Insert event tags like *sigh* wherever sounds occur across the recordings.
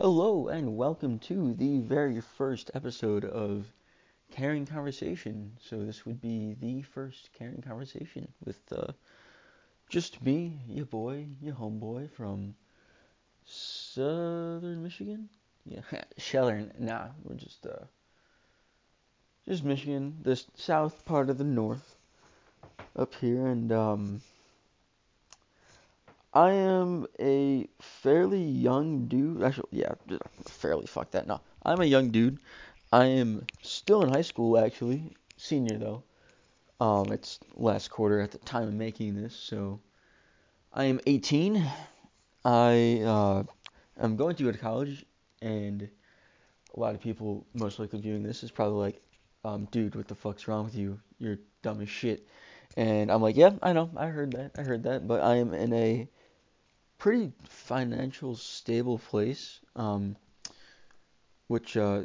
Hello and welcome to the very first episode of Caring Conversation. So this would be the first Caring Conversation with uh, just me, your boy, your homeboy from Southern Michigan. Yeah, *laughs* Southern. Nah, we're just uh, just Michigan, the south part of the north, up here, and um, I am a fairly young dude. Actually, yeah, fairly. Fuck that. No, I'm a young dude. I am still in high school, actually, senior though. Um, it's last quarter at the time of making this, so I am 18. I uh, am going to go to college, and a lot of people most likely viewing this is probably like, um, dude, what the fuck's wrong with you? You're dumb as shit. And I'm like, yeah, I know, I heard that, I heard that, but I am in a pretty financial stable place, um, which uh,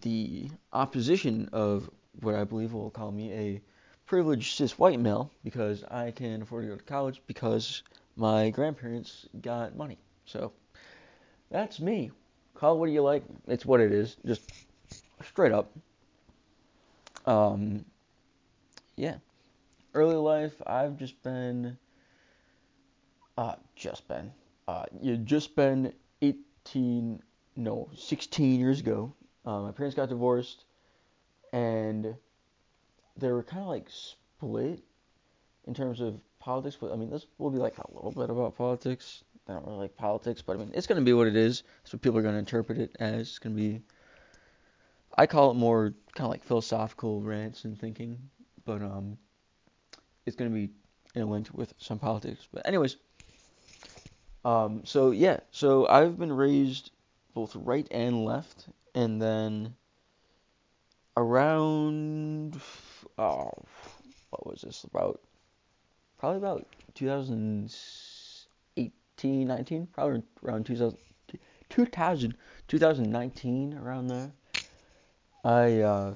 the opposition of what I believe will call me a privileged cis white male because I can afford to go to college because my grandparents got money. So that's me. Call what you like. It's what it is. Just straight up. Um, yeah. Early life, I've just been uh, just been. Uh, you just been 18, no, 16 years ago. Uh, my parents got divorced, and they were kind of like split in terms of politics. But I mean, this will be like a little bit about politics. I don't really like politics, but I mean, it's gonna be what it is. That's what people are gonna interpret it as. It's gonna be. I call it more kind of like philosophical rants and thinking, but um, it's gonna be interlinked with some politics. But anyways, um, so yeah, so I've been raised both right and left, and then around oh, what was this about? Probably about 2018, 19, probably around 2000, 2000 2019, around there. I uh,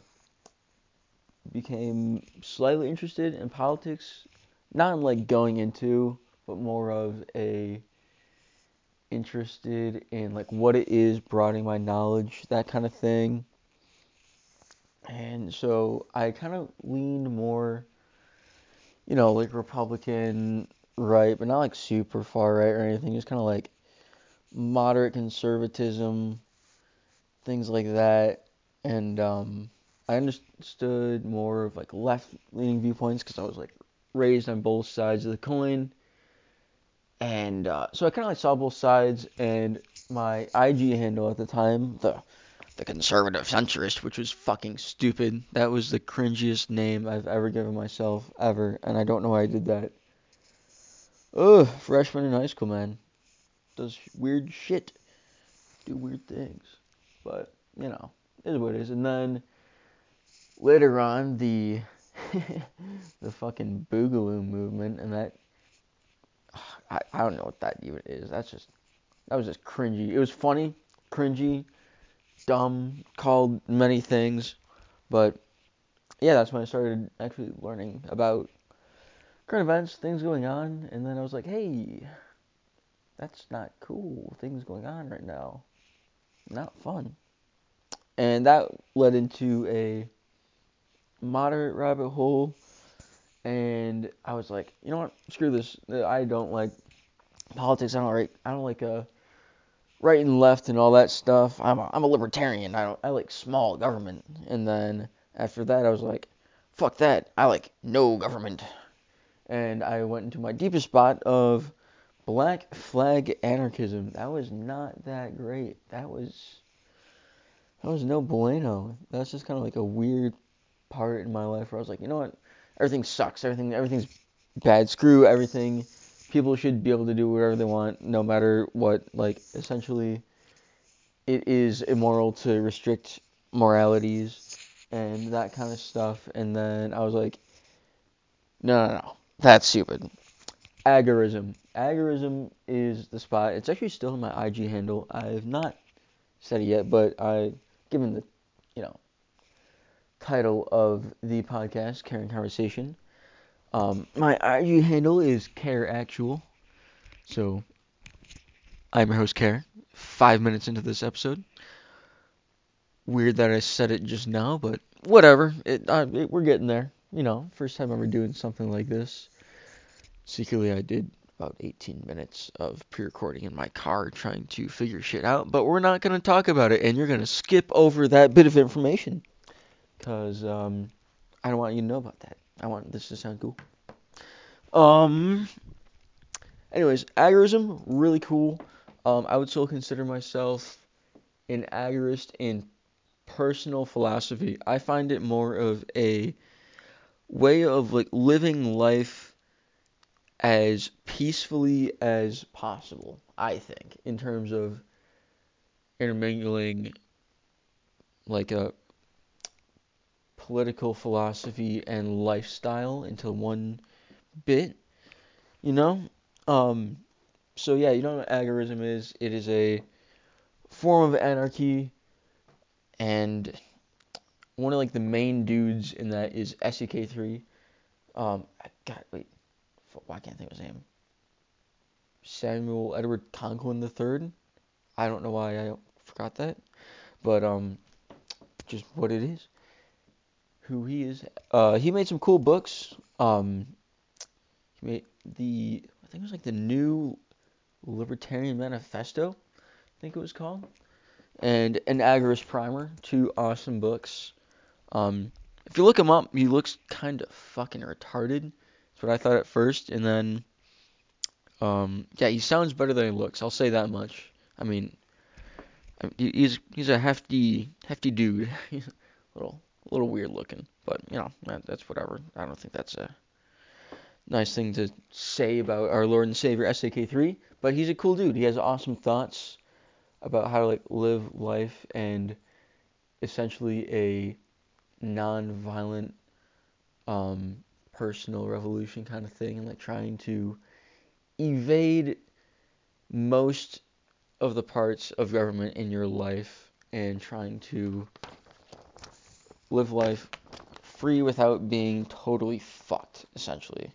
became slightly interested in politics, not in like going into, but more of a interested in like what it is, broadening my knowledge, that kind of thing. And so I kind of leaned more, you know, like Republican right, but not like super far right or anything. Just kind of like moderate conservatism, things like that. And um, I understood more of like left leaning viewpoints because I was like raised on both sides of the coin and uh, so I kind of like saw both sides, and my IG handle at the time, the the conservative centrist, which was fucking stupid. That was the cringiest name I've ever given myself ever, and I don't know why I did that. Ugh, freshman in high school, man, does weird shit, do weird things, but you know, is what it is. And then later on, the *laughs* the fucking Boogaloo movement, and that I, I don't know what that even is. That's just that was just cringy. It was funny, cringy, dumb, called many things, but yeah, that's when I started actually learning about current events, things going on, and then I was like, hey, that's not cool. Things going on right now, not fun, and that led into a moderate rabbit hole. And I was like, you know what? Screw this. I don't like politics. I don't like I don't like uh right and left and all that stuff. I'm a, I'm a libertarian. I don't I like small government. And then after that I was like, fuck that. I like no government. And I went into my deepest spot of black flag anarchism. That was not that great. That was that was no bueno. That's just kind of like a weird part in my life where I was like, you know what? Everything sucks. Everything everything's bad. Screw everything people should be able to do whatever they want, no matter what. Like, essentially, it is immoral to restrict moralities and that kind of stuff. And then I was like, no, no, no, that's stupid. Agorism. Agorism is the spot. It's actually still in my IG handle. I've not said it yet, but I, given the, you know, title of the podcast, Caring Conversation, um, my IG handle is Kare Actual. So I'm your host, Kare. five minutes into this episode. Weird that I said it just now, but whatever. It, uh, it, we're getting there. You know, first time ever doing something like this. Secretly, I did about 18 minutes of pre-recording in my car trying to figure shit out, but we're not going to talk about it, and you're going to skip over that bit of information because um, I don't want you to know about that. I want this to sound cool. Um. Anyways, agorism really cool. Um, I would still consider myself an agorist in personal philosophy. I find it more of a way of like living life as peacefully as possible, I think, in terms of intermingling like a political philosophy and lifestyle into one bit, you know? Um, so yeah, you know what agorism is? It is a form of anarchy, and one of like the main dudes in that is SEK3. Um, God, wait, why can't I think of his name? Samuel Edward Konkin III. I don't know why I forgot that, but um, just what it is. Who he is. Uh, he made some cool books. Um, he made the I think it was like the new Libertarian Manifesto. I think it was called, and an Agorist Primer. Two awesome books. Um, if you look him up, he looks kind of fucking retarded. That's what I thought at first, and then, um, yeah, he sounds better than he looks. I'll say that much. I mean, he's he's a hefty hefty dude. *laughs* he's a little a little weird looking, but you know that's whatever. I don't think that's a nice thing to say about our Lord and Savior SEK3. But he's a cool dude. He has awesome thoughts about how to like live life and essentially a non-violent um, personal revolution kind of thing, and like trying to evade most of the parts of government in your life and trying to live life free without being totally fucked, essentially.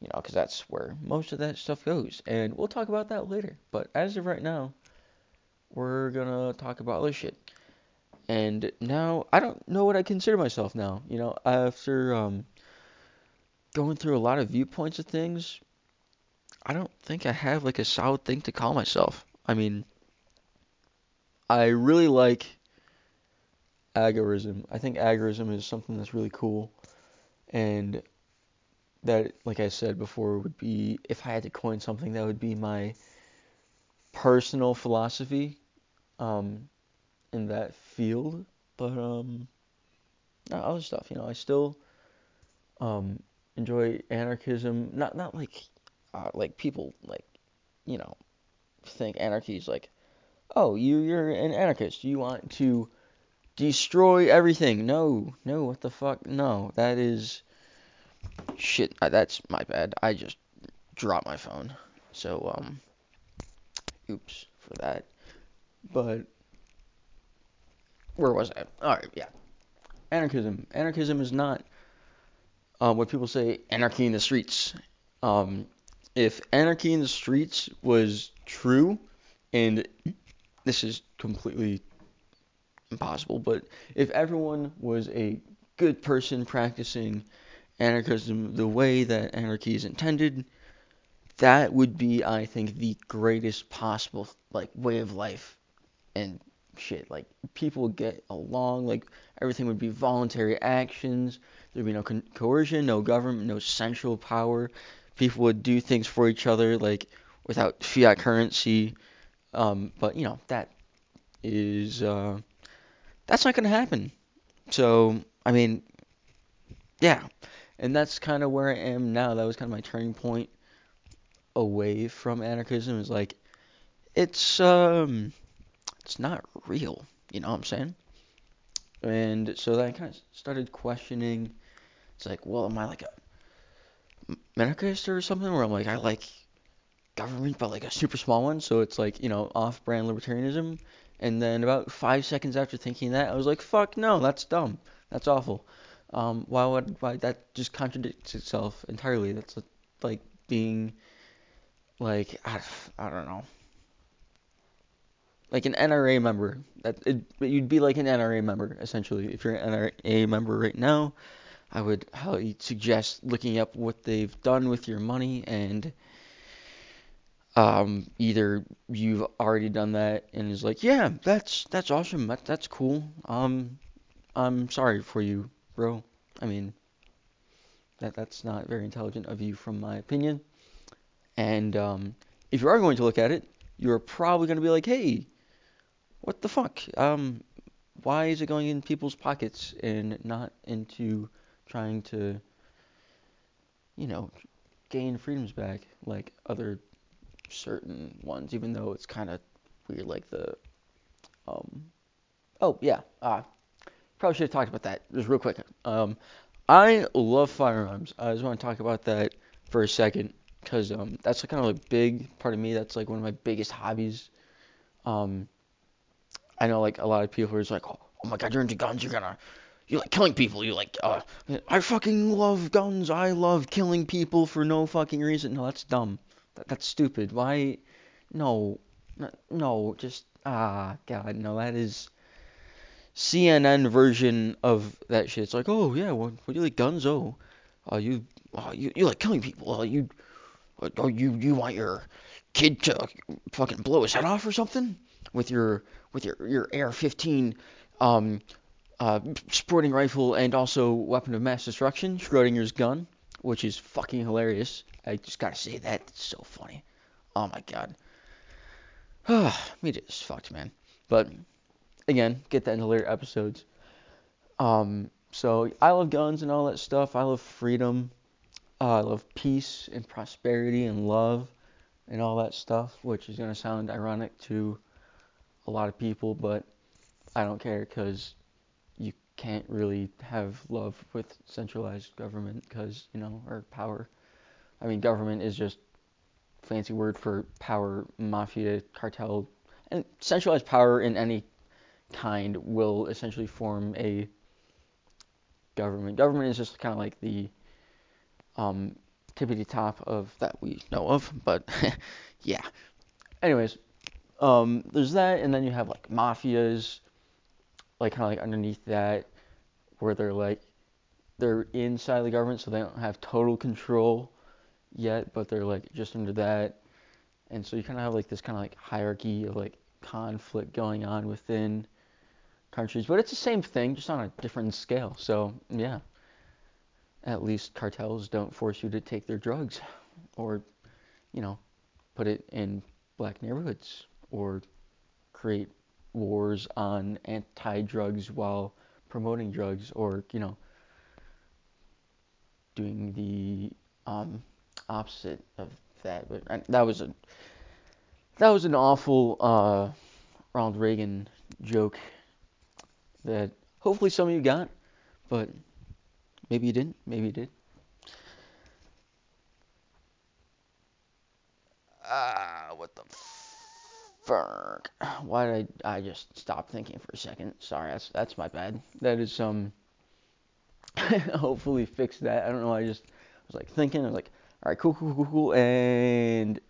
You know, because that's where most of that stuff goes. And we'll talk about that later. But as of right now, we're gonna talk about other shit. And now, I don't know what I consider myself now. You know, after um, going through a lot of viewpoints of things, I don't think I have like a solid thing to call myself. I mean, I really like agorism. I think agorism is something that's really cool, and that, like I said before, would be if I had to coin something, that would be my personal philosophy um, in that field. But um, other stuff, you know, I still um, enjoy anarchism. Not not like uh, like people like you know think anarchy is like, oh, you you're an anarchist. You want to destroy everything. No, no, what the fuck? No, that is shit. Uh, that's my bad. I just dropped my phone. So, um, oops for that. But, where was I? Alright, yeah. Anarchism. Anarchism is not um, what people say anarchy in the streets. Um, if anarchy in the streets was true, and this is completely impossible, but if everyone was a good person practicing anarchism the way that anarchy is intended, that would be, I think, the greatest possible like way of life and shit. Like people would get along, like everything would be voluntary actions. There'd be no co- coercion, no government, no central power. People would do things for each other, like without fiat currency. Um, but you know that is uh, that's not going to happen. So, I mean, yeah. And that's kind of where I am now. That was kind of my turning point away from anarchism. Is like, it's um, it's not real. You know what I'm saying? And so then I kind of started questioning. It's like, well, am I like a anarchist or something? Where I'm like, I like government, but like a super small one. So it's like, you know, off-brand libertarianism. And then about five seconds after thinking that, I was like, fuck no, that's dumb. That's awful. Um, why would why that just contradicts itself entirely? That's like being like I, I don't know. like an NRA member. That it, you'd be like an NRA member essentially. If you're an NRA member right now, I would highly suggest looking up what they've done with your money and um, either you've already done that and is like, yeah, that's that's awesome, that, that's cool. Um, I'm sorry for you, bro. I mean, that that's not very intelligent of you, from my opinion. And um, if you are going to look at it, you're probably going to be like, hey, what the fuck? Um, why is it going in people's pockets and not into trying to, you know, gain freedoms back like other certain ones, even though it's kind of weird, like the, um, oh yeah, uh, probably should have talked about that just real quick. Um, I love firearms. I just want to talk about that for a second because um, that's like kind of a big part of me. That's like one of my biggest hobbies. Um, I know like a lot of people are just like, oh, my god, you're into guns. You're gonna you like killing people. You like, uh, I fucking love guns. I love killing people for no fucking reason. No, that's dumb. That, that's stupid. Why? No, no, just ah, God, no. That is CNN version of that shit. It's like, oh yeah, what, what do you like guns? Oh, uh, you, uh, you, you like killing people. Uh, you, uh, you, you want your kid to fucking blow his head off or something with your with your your AR-15 um uh, sporting rifle and also weapon of mass destruction, Schrodinger's gun, which is fucking hilarious. I just gotta say that, it's so funny. Oh my god. *sighs* Media is fucked, man. But again, get that into later episodes. Um, so I love guns and all that stuff. I love freedom. Uh, I love peace and prosperity and love and all that stuff, which is gonna sound ironic to a lot of people, but I don't care because can't really have love with centralized government because you know or power. I mean, government is just fancy word for power, mafia, cartel, and centralized power in any kind will essentially form a government. Government is just kind of like the um, tippity top of that we know of, but *laughs* yeah. Anyways, um, there's that, and then you have like mafias, like kind of like underneath that, where they're like they're inside the government, so they don't have total control yet, but they're like just under that, and so you kind of have like this kind of like hierarchy of like conflict going on within countries, but it's the same thing, just on a different scale. So yeah, at least cartels don't force you to take their drugs, *laughs* or you know, put it in black neighborhoods, or create wars on anti-drugs while promoting drugs, or you know, doing the um, opposite of that. But that was a that was an awful uh, Ronald Reagan joke that hopefully some of you got, but maybe you didn't. Maybe you did. Ah, what the fuck? *sighs* Why did I, I just stop thinking for a second? Sorry, that's that's my bad. That is um. *laughs* hopefully fix that. I don't know. I just was like thinking. I was like, all right, cool, cool, cool, cool, and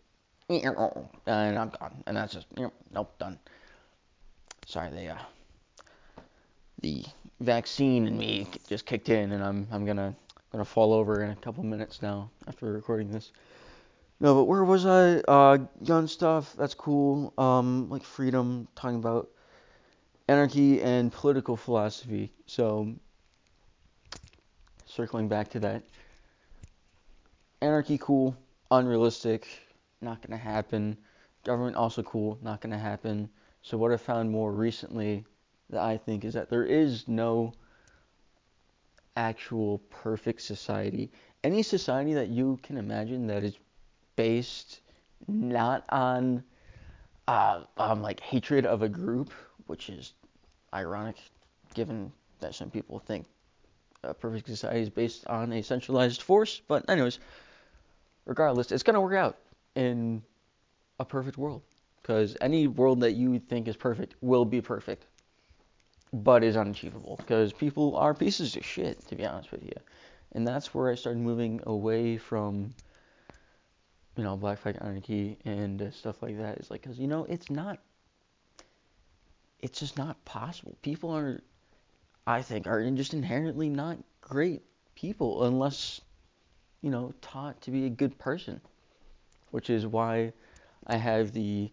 and I'm gone. And that's just nope, done. Sorry, they uh the vaccine in me just kicked in, and I'm I'm gonna gonna fall over in a couple minutes now after recording this. No, but where was I? Uh, gun stuff. That's cool. Um, like freedom, talking about anarchy and political philosophy. So, circling back to that, anarchy cool, unrealistic, not gonna happen. Government also cool, not gonna happen. So what I found more recently that I think is that there is no actual perfect society. Any society that you can imagine that is based not on uh, um, like hatred of a group, which is ironic given that some people think a perfect society is based on a centralized force. But anyways, regardless, it's gonna work out in a perfect world because any world that you think is perfect will be perfect but is unachievable because people are pieces of shit, to be honest with you. And that's where I started moving away from, you know, Black Flag Anarchy and uh, stuff like that. It's like, because, you know, it's not, it's just not possible. People are, I think, are just inherently not great people unless, you know, taught to be a good person. Which is why I have the,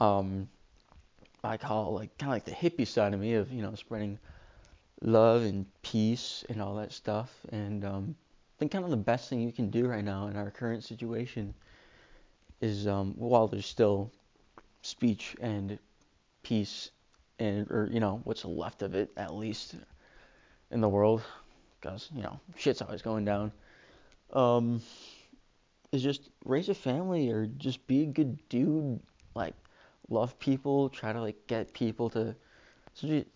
um, I call it like kind of like the hippie side of me of you know spreading love and peace and all that stuff. And um, think kind of the best thing you can do right now in our current situation is um, while there's still speech and peace and or you know what's left of it at least in the world because you know shit's always going down um is just raise a family or just be a good dude. Like love people try to like get people to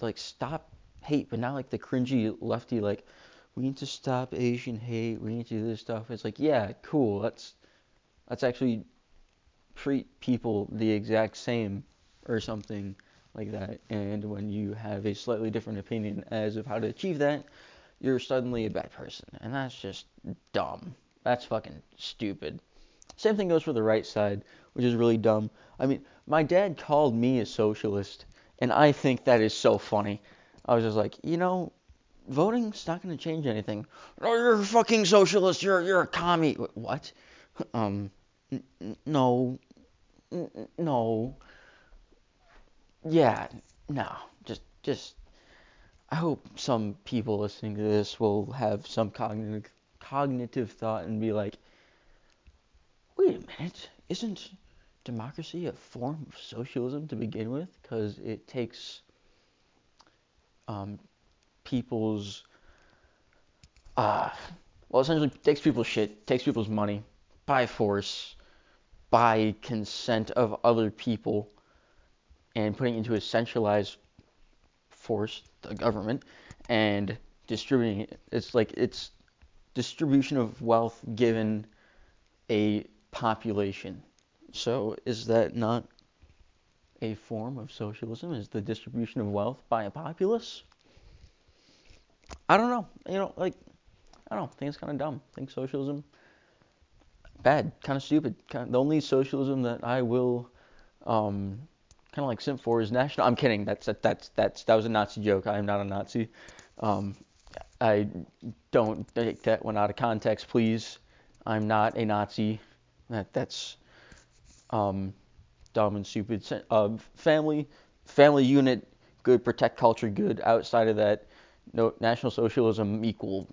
like stop hate but not like the cringy lefty like we need to stop asian hate we need to do this stuff it's like yeah cool let's let's actually treat people the exact same or something like that. And when you have a slightly different opinion as of how to achieve that, you're suddenly a bad person. And that's just dumb. That's fucking stupid. Same thing goes for the right side, which is really dumb. I mean, my dad called me a socialist, and I think that is so funny. I was just like, you know, voting's not going to change anything. Oh, you're a fucking socialist. You're you're a commie. What? Um, n- no, n- no yeah, no, just just I hope some people listening to this will have some cognitive cognitive thought and be like, wait a minute, isn't democracy a form of socialism to begin with? Because it takes um, people's uh, well, essentially takes people's shit, takes people's money by force, by consent of other people and putting into a centralized force, the government, and distributing it. It's like it's distribution of wealth given a population. So is that not a form of socialism? Is the distribution of wealth by a populace? I don't know. You know, like I don't know. I think it's kind of dumb. I think socialism bad, kind of stupid. Kind of, the only socialism that I will um, kind of like simp for is national. I'm kidding. That's that, that's that's that was a Nazi joke. I am not a Nazi. Um, I don't take that one out of context, please. I'm not a Nazi. That that's um, dumb and stupid. Uh, family family unit good. Protect culture good. Outside of that, no National Socialism equal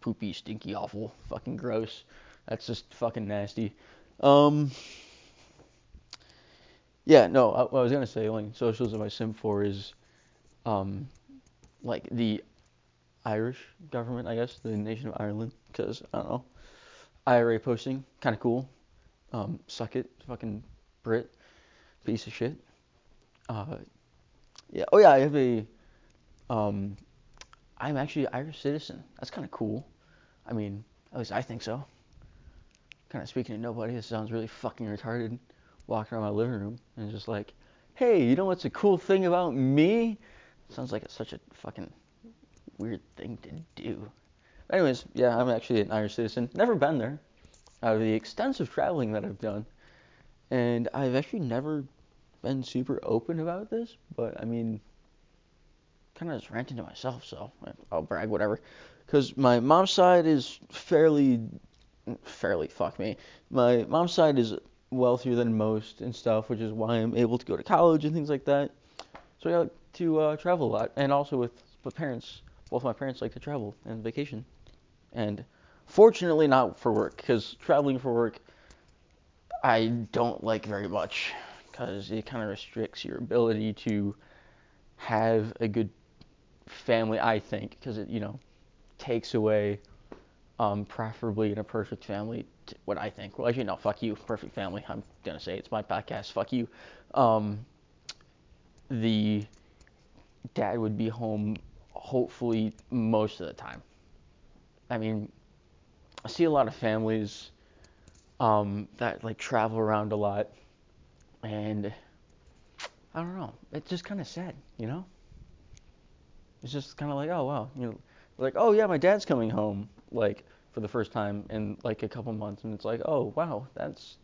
poopy, stinky, awful, fucking gross. That's just fucking nasty. Um, yeah, no, I, I was gonna say, like socialism I sim for is, um, like the Irish government, I guess, the nation of Ireland, because I don't know, IRA posting, kind of cool. Um, suck it, fucking Brit, piece of shit. Uh, yeah. Oh yeah, I have a, um, I'm actually an Irish citizen. That's kind of cool. I mean, at least I think so. Kind of speaking to nobody. This sounds really fucking retarded walking around my living room and just like, hey, you know what's a cool thing about me? Sounds like it's such a fucking weird thing to do. Anyways, yeah, I'm actually an Irish citizen. Never been there. Out of the extensive traveling that I've done, and I've actually never been super open about this. But I mean, kind of just ranting to myself, so I'll brag whatever. Because my mom's side is fairly, fairly fuck me. My mom's side is wealthier than most and stuff, which is why I'm able to go to college and things like that. So I like to uh, travel a lot, and also with my parents. Both my parents like to travel and vacation, and fortunately not for work, because traveling for work I don't like very much, because it kind of restricts your ability to have a good family. I think, because it you know takes away, um, preferably in a perfect family, what I think. Well, actually, no, fuck you, perfect family. I'm gonna say it's my podcast. Fuck you. Um, the dad would be home hopefully most of the time. I mean, I see a lot of families um, that like travel around a lot, and I don't know. It's just kind of sad, you know. It's just kind of like, oh wow, you know, like oh yeah, my dad's coming home, like for the first time in like a couple months, and it's like, oh wow, that's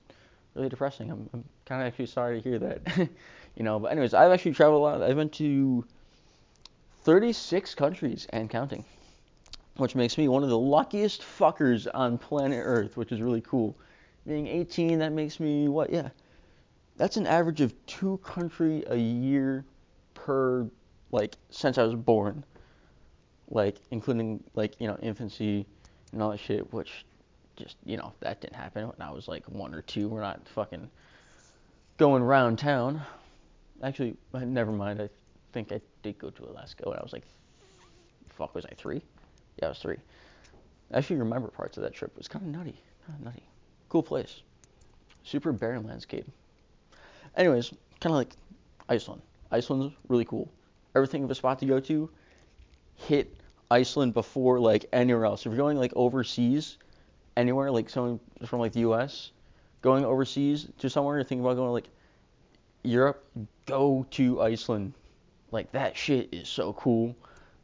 really depressing. I'm, I'm kind of actually sorry to hear that. *laughs* you know, but anyways, I've actually traveled a lot. I've been to 36 countries and counting, which makes me one of the luckiest fuckers on planet Earth, which is really cool. Being 18, that makes me what? Yeah, that's an average of two country a year per like since I was born, like including like you know infancy and all that shit, which just you know that didn't happen when I was like one or two. We're not fucking going around town. Actually, uh, never mind. I think I did go to Alaska when I was like, fuck, was I three? Yeah, I was three. I actually remember parts of that trip. It was kind of nutty, kind of nutty. Cool place. Super barren landscape. Anyways, kind of like Iceland. Iceland's really cool. Everything of a spot to go to, hit Iceland before like anywhere else. If you're going like overseas, anywhere like someone from like the U.S. going overseas to somewhere, you're thinking about going like Europe, go to Iceland. Like that shit is so cool.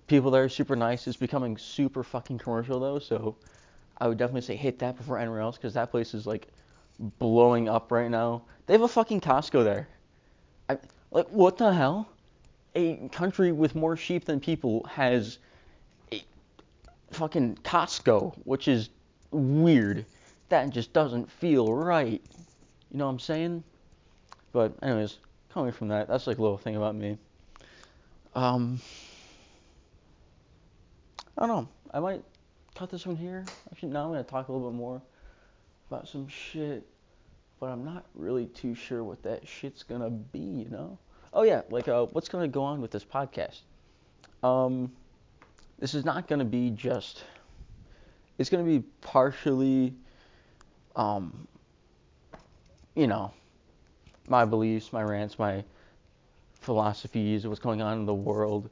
People there are super nice. It's becoming super fucking commercial though, so I would definitely say hit that before anywhere else because that place is like blowing up right now. They have a fucking Costco there. I, like what the hell? A country with more sheep than people has a fucking Costco, which is weird. That just doesn't feel right. You know what I'm saying? But anyways, coming from that, that's like a little thing about me. Um, I don't know. I might cut this one here. Actually, now I'm gonna talk a little bit more about some shit, but I'm not really too sure what that shit's gonna be. You know? Oh yeah, like uh, what's gonna go on with this podcast? Um, this is not gonna be just. It's gonna be partially, um, you know, my beliefs, my rants, my philosophies, what's going on in the world,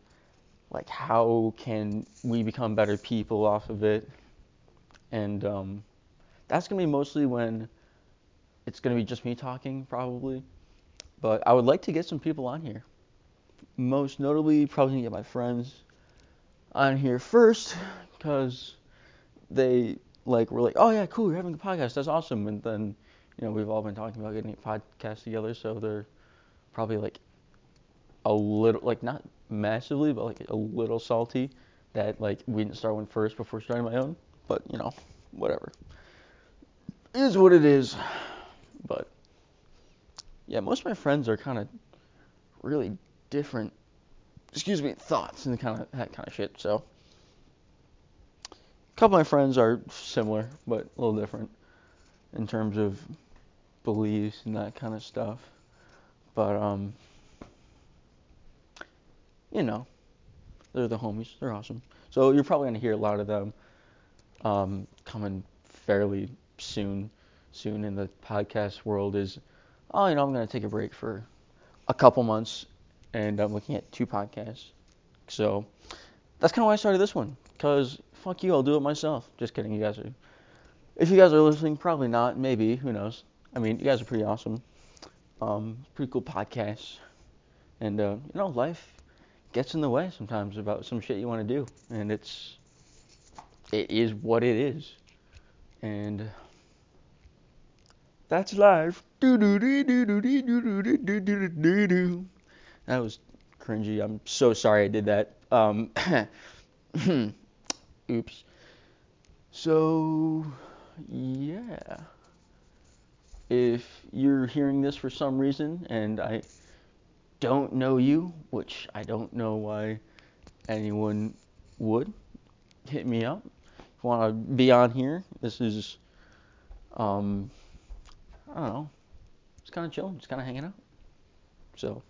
like how can we become better people off of it, and um, that's gonna be mostly when it's gonna be just me talking probably, but I would like to get some people on here. Most notably, probably gonna get my friends on here first, cause they like were like, oh yeah, cool, you're having a podcast, that's awesome, and then you know we've all been talking about getting a podcast together, so they're probably like a little like not massively, but like a little salty that like we didn't start one first before starting my own. But you know, whatever. It is what it is. Yeah, most of my friends are kind of really different. Excuse me, thoughts and kind of that kind of shit. So a couple of my friends are similar, but a little different in terms of beliefs and that kind of stuff. But um you know, they're the homies. They're awesome. So you're probably gonna hear a lot of them um, coming fairly soon. Soon in the podcast world is, oh, you know, I'm gonna take a break for a couple months, and I'm looking at two podcasts. So that's kind of why I started this one. Cause fuck you, I'll do it myself. Just kidding, you guys are. If you guys are listening, probably not. Maybe, who knows? I mean, you guys are pretty awesome. Um, pretty cool podcasts, and uh, you know, life gets in the way sometimes about some shit you want to do, and it's it is what it is, and that's life. That was cringy. I'm so sorry I did that. Um, *coughs* oops. So, yeah. If you're hearing this for some reason and I don't know you, which I don't know why anyone would, hit me up. If you want to be on here, this is, um, I don't know, it's kind of chilling, just kind of hanging out. So,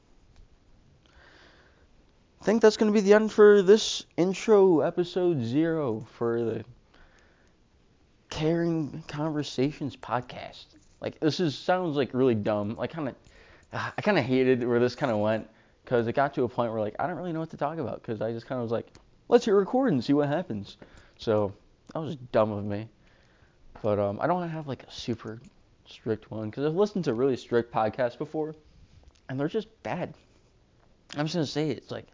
I think that's going to be the end for this intro, episode zero for the Caring Conversations podcast. Like, this is sounds like really dumb, like kind of I kind of hated where this kind of went because it got to a point where like I don't really know what to talk about because I just kind of was like, let's hit record and see what happens. So that was dumb of me. But um, I don't have like a super strict one because I've listened to really strict podcasts before, and they're just bad. I'm just gonna say it. it's like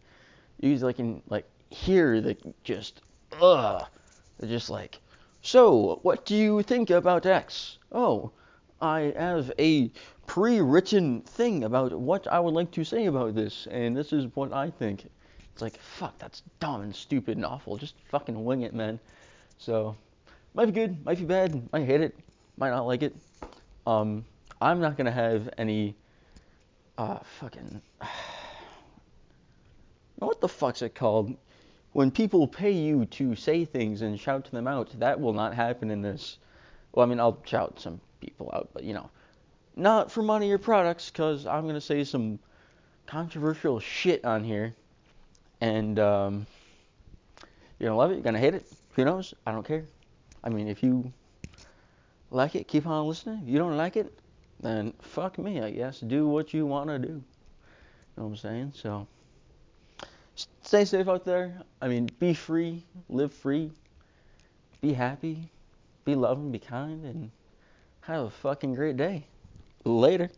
you like can like hear the just ugh, they're just like. So, what do you think about X? Oh, I have a pre-written thing about what I would like to say about this, and this is what I think. It's like, fuck, that's dumb and stupid and awful. Just fucking wing it, man. So, might be good, might be bad, might hate it, might not like it. Um, I'm not gonna have any, uh, fucking, *sighs* what the fuck's it called? When people pay you to say things and shout them out, that will not happen in this. Well, I mean, I'll shout some people out, but you know, not for money or products, because I'm gonna say some controversial shit on here, and um, you're gonna love it, you're gonna hate it. Who knows? I don't care. I mean, if you like it, keep on listening. You don't like it, then fuck me, I guess. Do what you wanna do. You know what I'm saying? So stay safe out there. I mean, be free, live free, be happy, be loving, be kind, and have a fucking great day. Later.